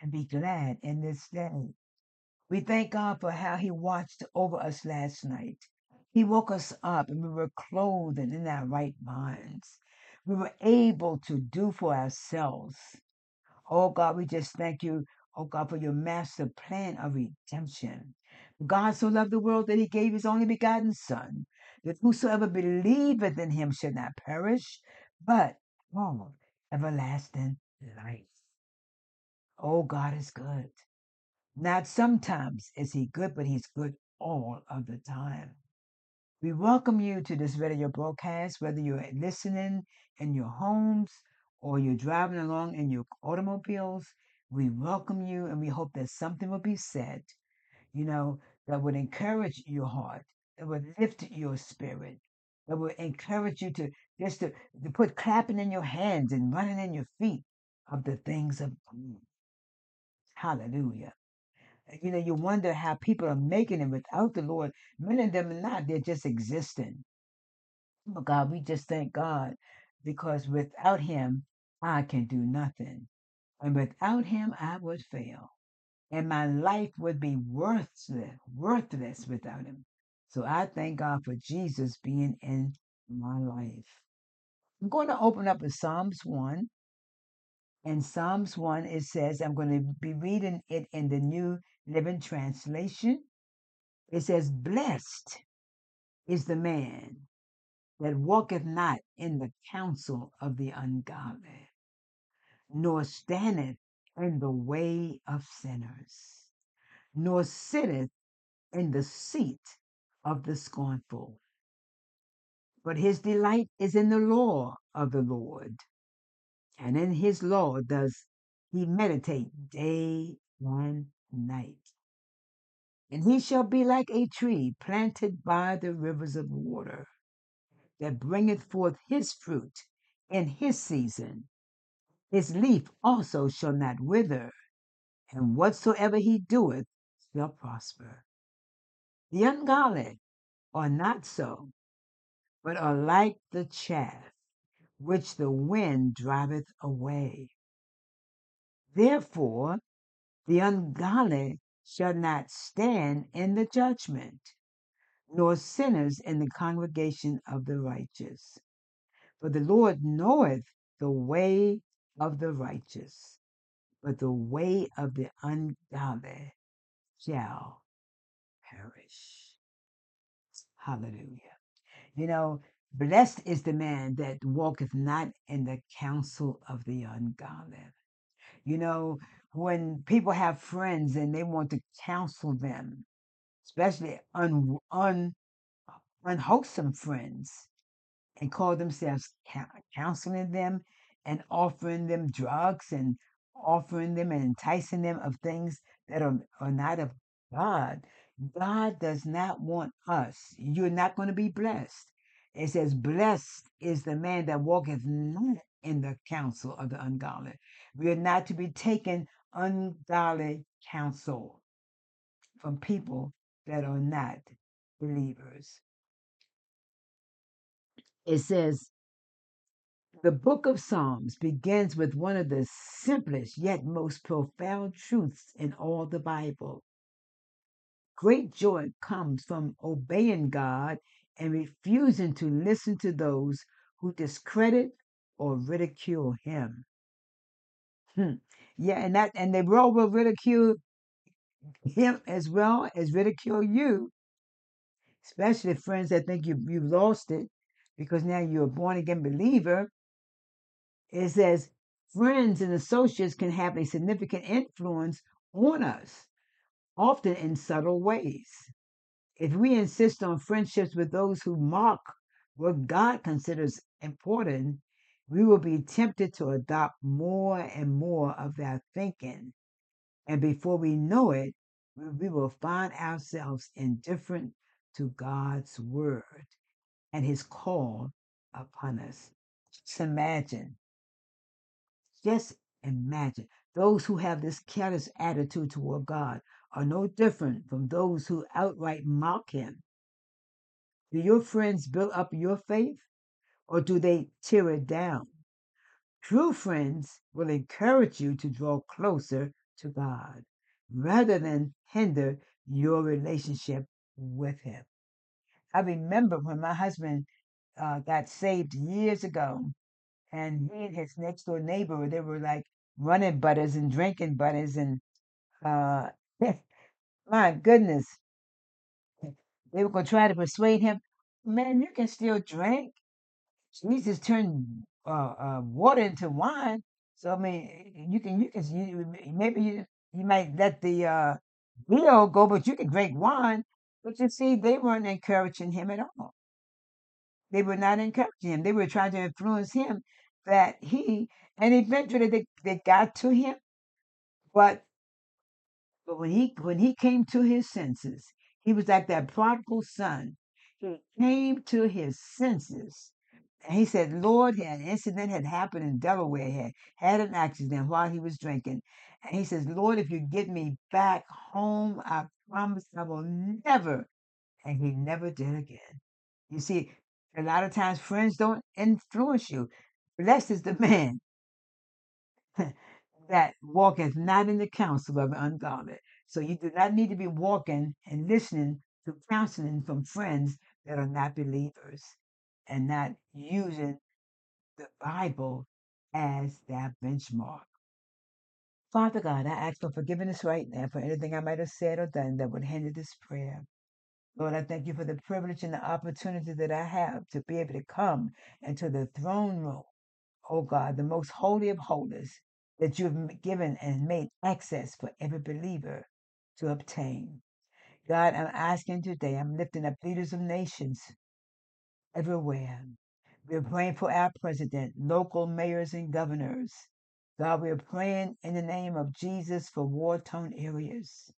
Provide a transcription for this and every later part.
and be glad in this day. We thank God for how He watched over us last night. He woke us up and we were clothed and in our right minds. We were able to do for ourselves. Oh God, we just thank you, oh God, for your master plan of redemption. God so loved the world that he gave his only begotten Son, that whosoever believeth in him should not perish, but have everlasting life. Oh, God is good. Not sometimes is he good, but he's good all of the time. We welcome you to this radio broadcast, whether you're listening in your homes or you're driving along in your automobiles. We welcome you and we hope that something will be said, you know, that would encourage your heart, that would lift your spirit, that would encourage you to just to, to put clapping in your hands and running in your feet of the things of God. Hallelujah. You know, you wonder how people are making it without the Lord. Many of them are not, they're just existing. But God, we just thank God because without Him, I can do nothing. And without Him, I would fail. And my life would be worthless, worthless without Him. So I thank God for Jesus being in my life. I'm going to open up with Psalms 1. In Psalms 1, it says, I'm going to be reading it in the New Living Translation. It says, Blessed is the man that walketh not in the counsel of the ungodly, nor standeth in the way of sinners, nor sitteth in the seat of the scornful. But his delight is in the law of the Lord, and in his law does he meditate day and night. And he shall be like a tree planted by the rivers of water that bringeth forth his fruit in his season. His leaf also shall not wither, and whatsoever he doeth shall prosper. The ungodly are not so, but are like the chaff which the wind driveth away. Therefore, the ungodly shall not stand in the judgment, nor sinners in the congregation of the righteous. For the Lord knoweth the way of the righteous, but the way of the ungodly shall perish. Hallelujah. You know, blessed is the man that walketh not in the counsel of the ungodly. You know, when people have friends and they want to counsel them, especially un, un, unwholesome friends, and call themselves cou- counseling them and offering them drugs and offering them and enticing them of things that are, are not of God. God does not want us. You're not going to be blessed. It says, Blessed is the man that walketh not in the counsel of the ungodly. We are not to be taking ungodly counsel from people that are not believers. It says, The book of Psalms begins with one of the simplest yet most profound truths in all the Bible. Great joy comes from obeying God and refusing to listen to those who discredit or ridicule him. Hmm. Yeah, and that and the world will ridicule him as well as ridicule you, especially friends that think you you've lost it because now you're a born again believer It says friends and associates can have a significant influence on us, often in subtle ways. If we insist on friendships with those who mock what God considers important, we will be tempted to adopt more and more of their thinking. And before we know it, we we will find ourselves indifferent to God's word and his call upon us. Just imagine, just imagine those who have this careless attitude toward God are no different from those who outright mock him. Do your friends build up your faith or do they tear it down? True friends will encourage you to draw closer to God rather than hinder your relationship with Him. I remember when my husband uh, got saved years ago, and he and his next door neighbor, they were like running butters and drinking butters, and uh, my goodness, they were going to try to persuade him, man, you can still drink. Jesus turned uh, uh, water into wine. So I mean, you can you can you, maybe you, you might let the uh, go, but you can drink wine. But you see, they weren't encouraging him at all. They were not encouraging him. They were trying to influence him that he, and eventually they, they got to him. But but when he when he came to his senses, he was like that prodigal son. He hmm. came to his senses and he said, Lord, an incident had happened in Delaware. He had had an accident while he was drinking. And he says, Lord, if you get me back home, I promise I will never. And he never did again. You see, a lot of times friends don't influence you. Blessed is the man that walketh not in the counsel of the ungodly. So you do not need to be walking and listening to counseling from friends that are not believers and not using the Bible as that benchmark. Father God, I ask for forgiveness right now for anything I might have said or done that would hinder this prayer. Lord, I thank you for the privilege and the opportunity that I have to be able to come into the throne room, oh God, the most holy of holies that you have given and made access for every believer to obtain. God, I'm asking today, I'm lifting up leaders of nations everywhere. We're praying for our president, local mayors and governors. God, we're praying in the name of Jesus for war torn areas.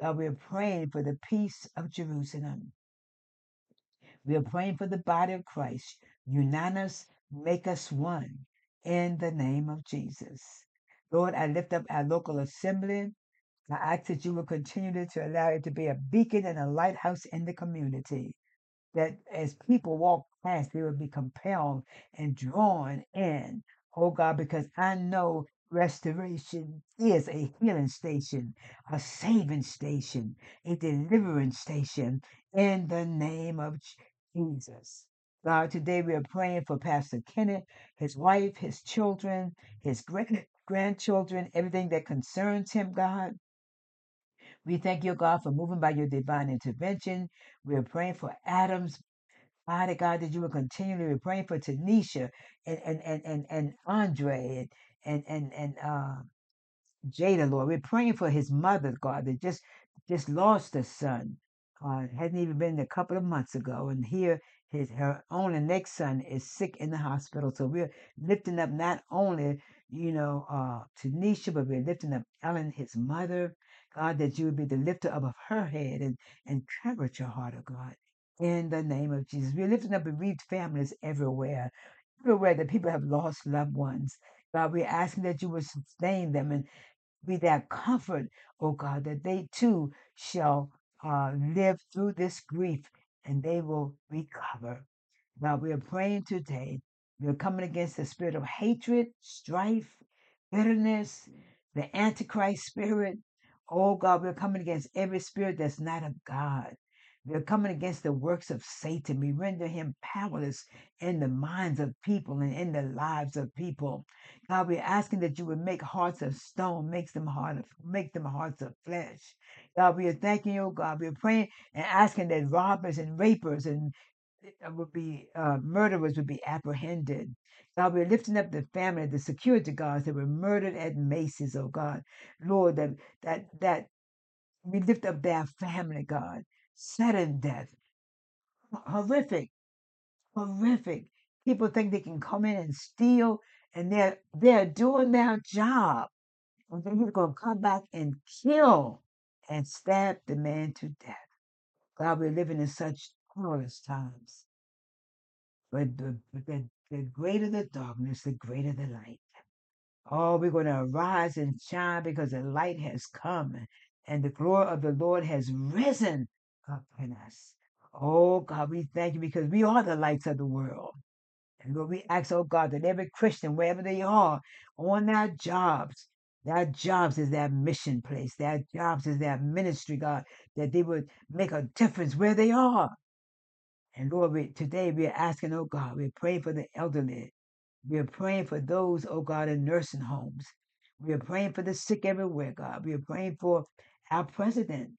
God, we're praying for the peace of Jerusalem. We are praying for the body of Christ. Unite us, make us one in the name of Jesus. Lord, I lift up our local assembly. I ask that you will continue to allow it to be a beacon and a lighthouse in the community that as people walk past, they will be compelled and drawn in. Oh God, because I know restoration is a healing station, a saving station, a deliverance station in the name of Jesus. God, today we are praying for Pastor Kenneth, his wife, his children, his great grandchildren, everything that concerns him, God. We thank you, God, for moving by your divine intervention. We are praying for Adam's Father God, that you will continually be praying for Tanisha and and and and, and Andre and and and, and uh Jada, Lord. We're praying for his mother, God, that just just lost a son. Uh, hadn't even been a couple of months ago, and here his her only next son is sick in the hospital. So we're lifting up not only you know uh Tanisha, but we're lifting up Ellen, his mother. God, that you would be the lifter up of her head and encourage your heart, oh God. In the name of Jesus, we're lifting up bereaved families everywhere, everywhere that people have lost loved ones. God, we're asking that you would sustain them and be that comfort, oh God, that they too shall uh, live through this grief and they will recover. God, we are praying today. We are coming against the spirit of hatred, strife, bitterness, the Antichrist spirit. Oh God, we're coming against every spirit that's not of God. We're coming against the works of Satan. We render him powerless in the minds of people and in the lives of people. God, we're asking that you would make hearts of stone, makes them heart of, make them hearts of flesh. God, we are thanking you, oh God. We're praying and asking that robbers and rapers and uh, would be uh, murderers would be apprehended. God, we're lifting up the family, the security guards that were murdered at Macy's, oh God. Lord, that that that we lift up their family, God. Sudden death, horrific, horrific. People think they can come in and steal, and they're they're doing their job. And then he's gonna come back and kill and stab the man to death. God, we're living in such perilous times. But the, the, the greater the darkness, the greater the light. Oh, we're going to arise and shine because the light has come and the glory of the Lord has risen upon us. Oh, God, we thank you because we are the lights of the world. And Lord, we ask, oh God, that every Christian, wherever they are, on their jobs, their jobs is their mission place, their jobs is their ministry, God, that they would make a difference where they are. And Lord, we, today we are asking, oh God, we're praying for the elderly. We are praying for those, oh God, in nursing homes. We are praying for the sick everywhere, God. We are praying for our president,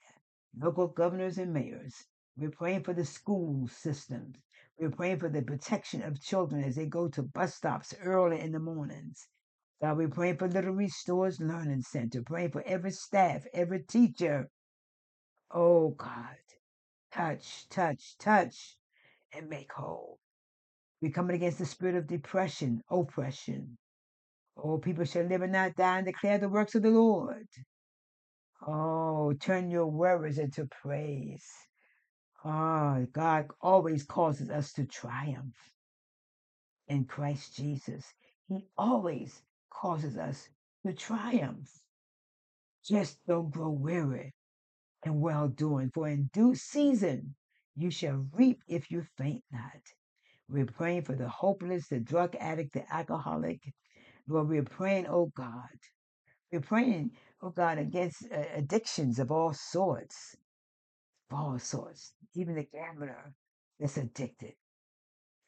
local governors and mayors. We're praying for the school systems. We're praying for the protection of children as they go to bus stops early in the mornings. God, we're praying for Little Restores Learning Center, praying for every staff, every teacher. Oh God, touch, touch, touch, and make whole. We're coming against the spirit of depression, oppression. Oh, people shall live and not die and declare the works of the Lord. Oh, turn your worries into praise. Ah, God always causes us to triumph in Christ Jesus. He always causes us to triumph. Just don't grow weary in well doing, for in due season you shall reap if you faint not. We're praying for the hopeless, the drug addict, the alcoholic. Lord, we're praying, oh God. We're praying, oh God, against uh, addictions of all sorts, of all sorts, even the gambler that's addicted.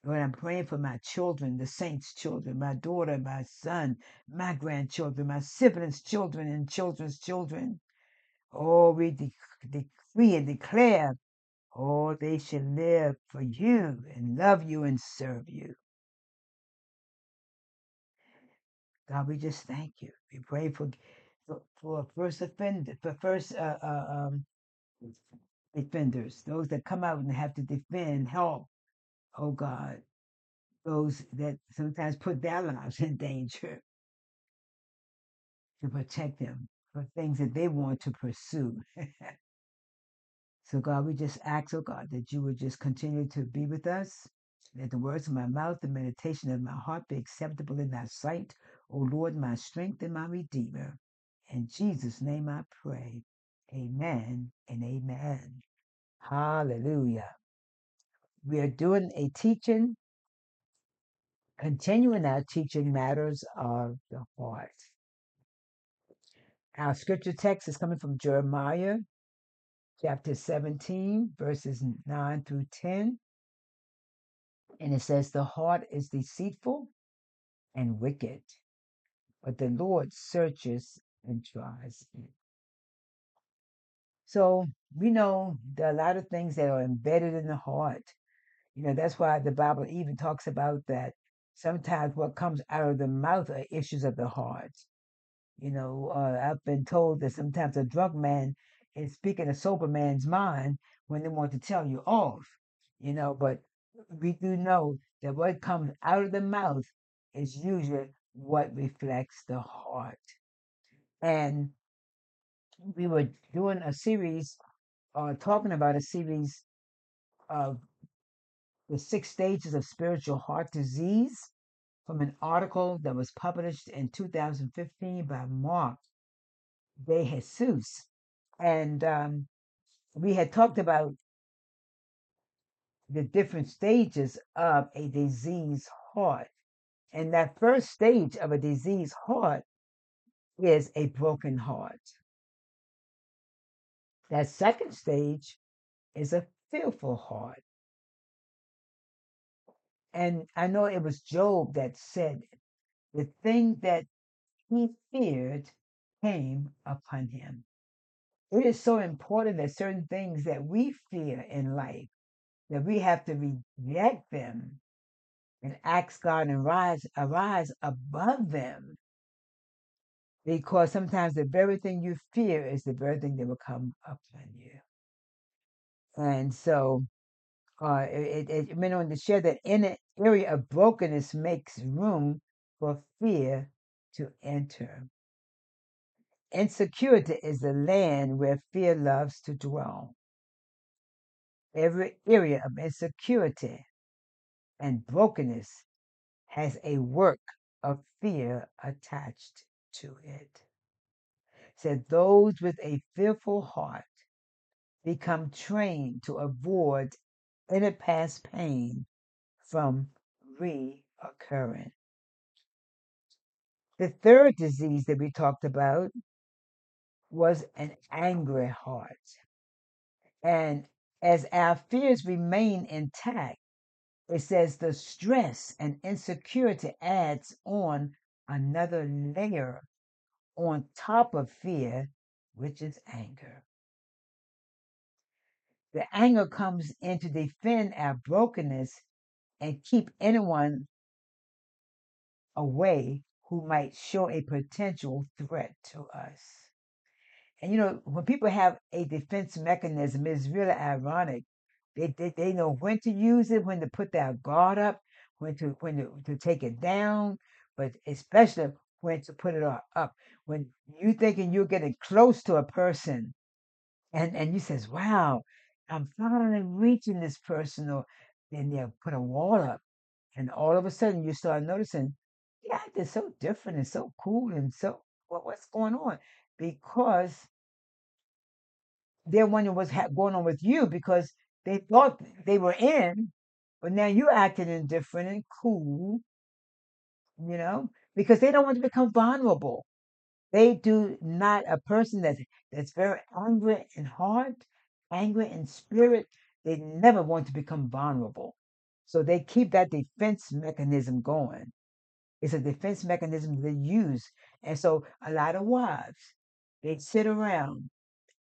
Lord, I'm praying for my children, the saints' children, my daughter, my son, my grandchildren, my siblings' children, and children's children. Oh, we de- decree and declare, oh, they shall live for you and love you and serve you. God, we just thank you. We pray for for, for first offender, for first uh, uh, um, defenders, those that come out and have to defend, help. Oh God, those that sometimes put their lives in danger to protect them for things that they want to pursue. so God, we just ask, oh God, that you would just continue to be with us. Let the words of my mouth, the meditation of my heart be acceptable in thy sight, O Lord, my strength and my redeemer. In Jesus' name I pray. Amen and amen. Hallelujah. We are doing a teaching, continuing our teaching matters of the heart. Our scripture text is coming from Jeremiah chapter 17, verses 9 through 10. And it says, The heart is deceitful and wicked, but the Lord searches and tries. So we know there are a lot of things that are embedded in the heart. You know, that's why the Bible even talks about that sometimes what comes out of the mouth are issues of the heart. You know, uh, I've been told that sometimes a drunk man is speaking a sober man's mind when they want to tell you off. You know, but we do know that what comes out of the mouth is usually what reflects the heart. And we were doing a series, uh, talking about a series of the six stages of spiritual heart disease from an article that was published in 2015 by Mark De Jesus. And um, we had talked about the different stages of a diseased heart. And that first stage of a diseased heart is a broken heart. That second stage is a fearful heart. And I know it was Job that said, the thing that he feared came upon him. It is so important that certain things that we fear in life, that we have to reject them and ask God and rise, arise above them. Because sometimes the very thing you fear is the very thing that will come upon you. And so uh, it, it, it went on to share that in an area of brokenness makes room for fear to enter. Insecurity is the land where fear loves to dwell. Every area of insecurity and brokenness has a work of fear attached to it. Said those with a fearful heart become trained to avoid any past pain from reoccurring. The third disease that we talked about was an angry heart. And as our fears remain intact, it says the stress and insecurity adds on another layer on top of fear, which is anger. The anger comes in to defend our brokenness and keep anyone away who might show a potential threat to us. And you know, when people have a defense mechanism, it's really ironic. They, they they know when to use it, when to put their guard up, when to when to, to take it down, but especially when to put it up. When you thinking you're getting close to a person, and and you says, "Wow, I'm finally reaching this person," or then they'll put a wall up, and all of a sudden you start noticing, yeah, they're so different and so cool and so what what's going on? Because they're wondering what's ha- going on with you because they thought they were in, but now you're acting indifferent and cool, you know, because they don't want to mm-hmm. become vulnerable. They do not a person that's that's very angry in heart, angry in spirit. They never want to become vulnerable, so they keep that defense mechanism going. It's a defense mechanism they use, and so a lot of wives they sit around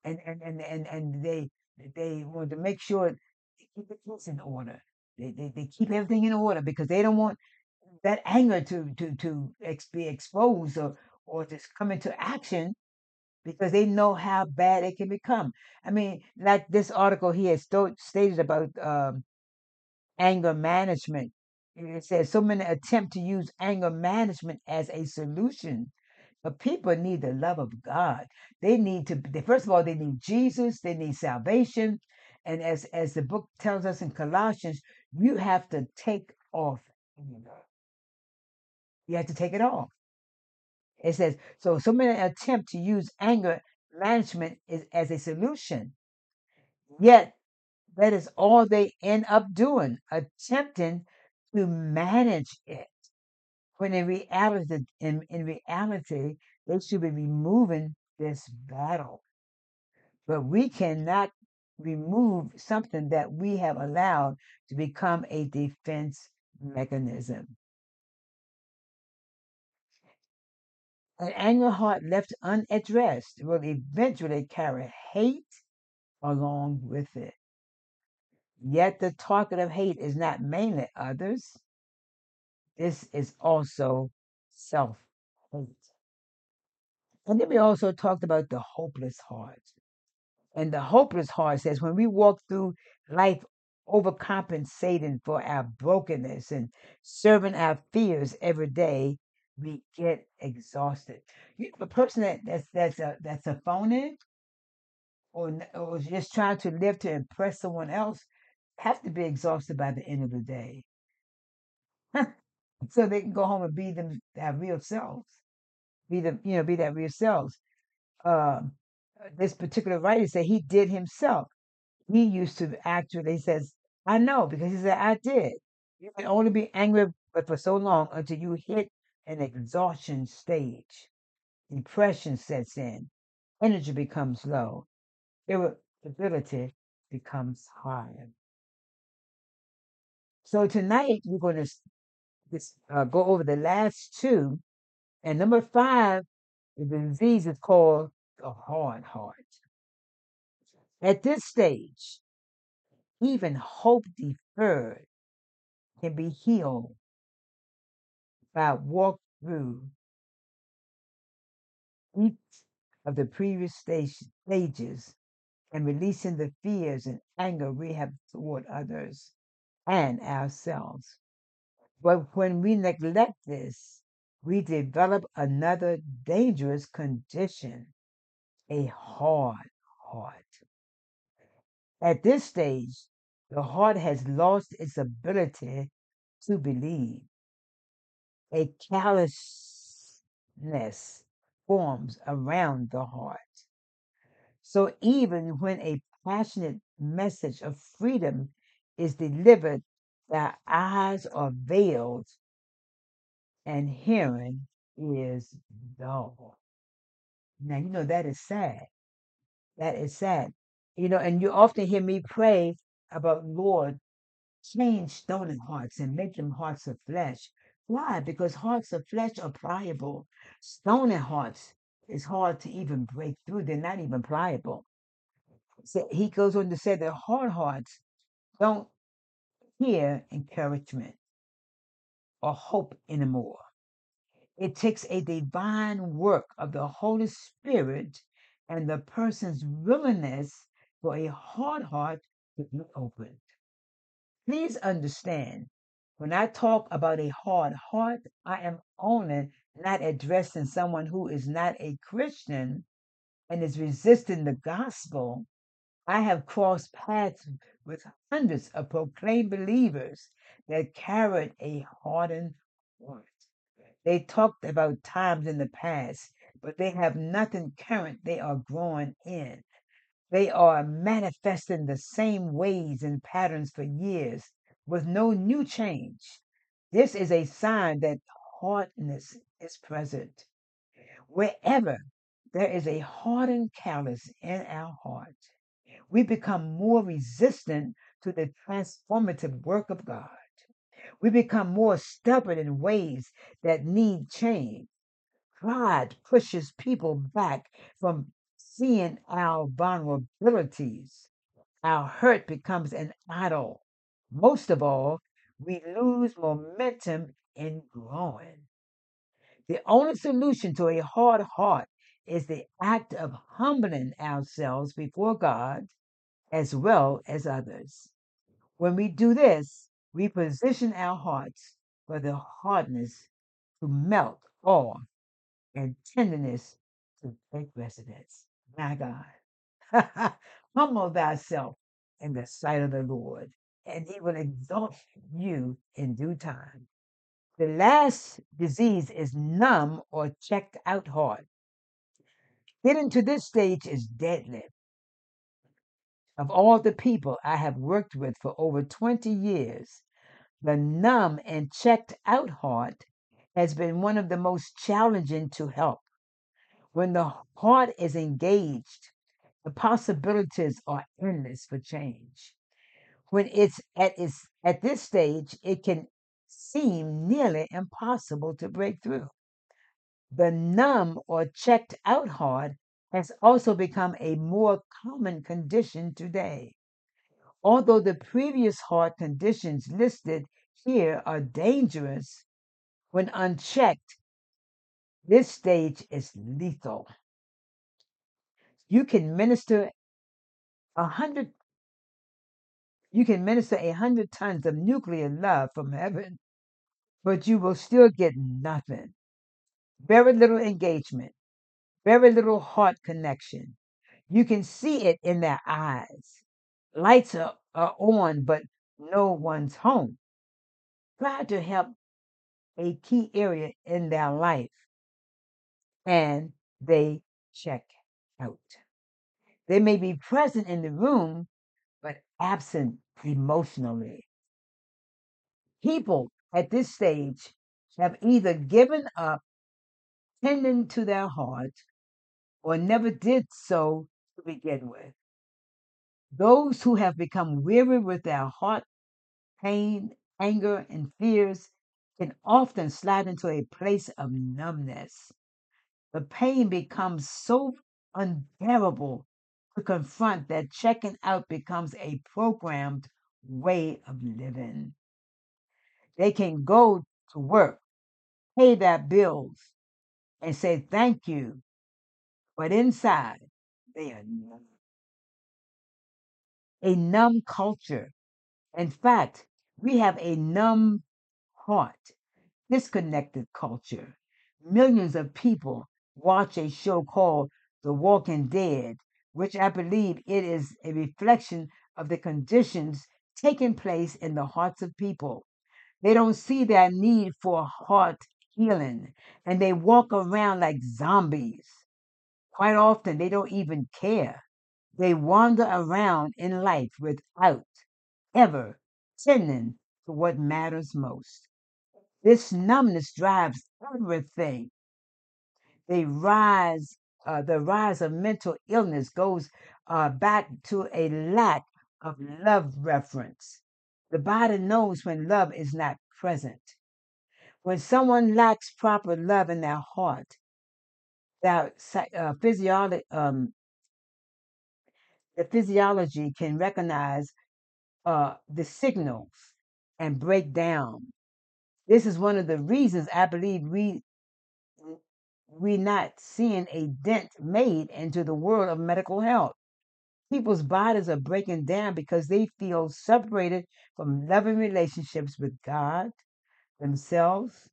and and and and, and they they want to make sure they keep the kids in order. They, they they keep everything in order because they don't want that anger to to to ex- be exposed or or just come into action because they know how bad it can become. I mean, like this article here sto- stated about um, anger management. It says so many attempt to use anger management as a solution but people need the love of God. They need to. First of all, they need Jesus. They need salvation. And as as the book tells us in Colossians, you have to take off anger. You have to take it off. It says so. So many attempt to use anger management is, as a solution. Yet that is all they end up doing, attempting to manage it. When in reality, in, in reality, they should be removing this battle. But we cannot remove something that we have allowed to become a defense mechanism. An angry heart left unaddressed will eventually carry hate along with it. Yet the target of hate is not mainly others, this is also self hate. And then we also talked about the hopeless heart. And the hopeless heart says when we walk through life overcompensating for our brokenness and serving our fears every day, we get exhausted. You know, a person that, that's that's a that's a phony or or just trying to live to impress someone else have to be exhausted by the end of the day, so they can go home and be them their real selves, be the you know be that real selves. Um, this particular writer said he did himself. He used to actually he says, I know because he said I did. You can only be angry but for so long until you hit an exhaustion stage. Depression sets in, energy becomes low, irritability becomes high. So tonight we're going to this, uh, go over the last two, and number five, the disease is called the hard heart. At this stage, even hope deferred can be healed by walk through each of the previous stage, stages and releasing the fears and anger we have toward others and ourselves. But when we neglect this, we develop another dangerous condition a hard heart. At this stage, the heart has lost its ability to believe. A callousness forms around the heart. So even when a passionate message of freedom is delivered, the eyes are veiled and hearing is dull. Now, you know, that is sad. That is sad. You know, and you often hear me pray about, Lord, change stony hearts and make them hearts of flesh. Why? Because hearts of flesh are pliable. Stony hearts is hard to even break through. They're not even pliable. So he goes on to say that hard hearts don't hear encouragement or hope anymore. It takes a divine work of the Holy Spirit and the person's willingness for a hard heart to be opened. Please understand, when I talk about a hard heart, I am only not addressing someone who is not a Christian and is resisting the gospel. I have crossed paths with hundreds of proclaimed believers that carried a hardened heart. They talked about times in the past, but they have nothing current they are growing in. They are manifesting the same ways and patterns for years with no new change. This is a sign that hardness is present. Wherever there is a hardened callous in our heart, we become more resistant to the transformative work of God. We become more stubborn in ways that need change. Pride pushes people back from seeing our vulnerabilities. Our hurt becomes an idol. Most of all, we lose momentum in growing. The only solution to a hard heart is the act of humbling ourselves before God as well as others. When we do this, we position our hearts for the hardness to melt off and tenderness to take residence. My God, humble thyself in the sight of the Lord, and he will exalt you in due time. The last disease is numb or checked out heart. Getting to this stage is deadly. Of all the people I have worked with for over 20 years, the numb and checked out heart has been one of the most challenging to help. When the heart is engaged, the possibilities are endless for change. When it's at its at this stage, it can seem nearly impossible to break through. The numb or checked out heart has also become a more common condition today. Although the previous heart conditions listed here are dangerous, when unchecked, this stage is lethal. You can minister a hundred you can minister a hundred tons of nuclear love from heaven, but you will still get nothing. Very little engagement, very little heart connection. You can see it in their eyes. Lights are, are on, but no one's home. Try to help a key area in their life and they check out. They may be present in the room, absent emotionally. People at this stage have either given up tending to their heart or never did so to begin with. Those who have become weary with their heart pain, anger, and fears can often slide into a place of numbness. The pain becomes so unbearable confront that checking out becomes a programmed way of living. They can go to work, pay their bills, and say thank you, but inside they are numb. A numb culture. In fact, we have a numb heart, disconnected culture. Millions of people watch a show called The Walking Dead, which I believe it is a reflection of the conditions taking place in the hearts of people. They don't see their need for heart healing and they walk around like zombies. Quite often, they don't even care. They wander around in life without ever tending to what matters most. This numbness drives everything. They rise, uh, the rise of mental illness goes uh, back to a lack of love reference. The body knows when love is not present. When someone lacks proper love in their heart, their uh, physiology, um, the physiology can recognize uh, the signals and break down. This is one of the reasons I believe we we're not seeing a dent made into the world of medical health. People's bodies are breaking down because they feel separated from loving relationships with God, themselves,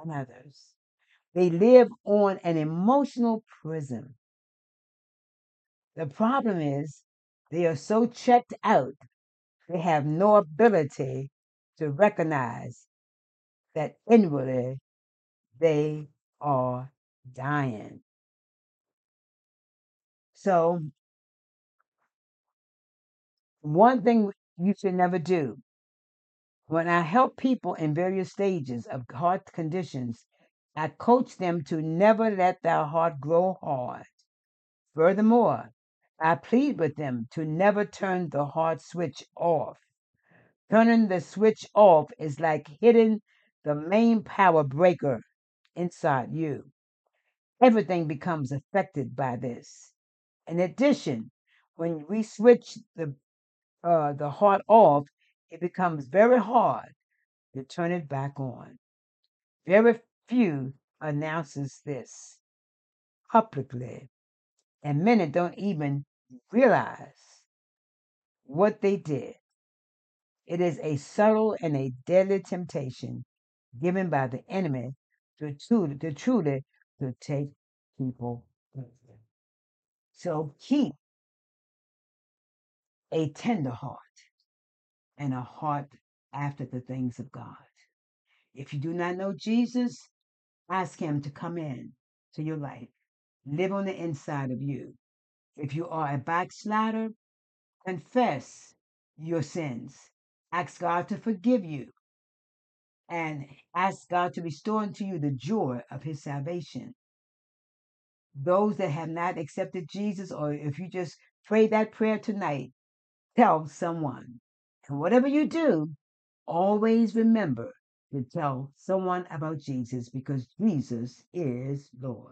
and others. They live on an emotional prison. The problem is they are so checked out, they have no ability to recognize that inwardly they are dying. So, one thing you should never do when I help people in various stages of heart conditions, I coach them to never let their heart grow hard. Furthermore, I plead with them to never turn the heart switch off. Turning the switch off is like hitting the main power breaker inside you. Everything becomes affected by this. In addition, when we switch the uh, the heart off, it becomes very hard to turn it back on. Very few announces this publicly, and many don't even realize what they did. It is a subtle and a deadly temptation given by the enemy to truly, to truly to take people. So keep a tender heart and a heart after the things of God. If you do not know Jesus, ask him to come in to your life, live on the inside of you. If you are a backslider, confess your sins. Ask God to forgive you and ask God to restore unto you the joy of his salvation. Those that have not accepted Jesus, or if you just pray that prayer tonight, tell someone. And whatever you do, always remember to tell someone about Jesus because Jesus is Lord.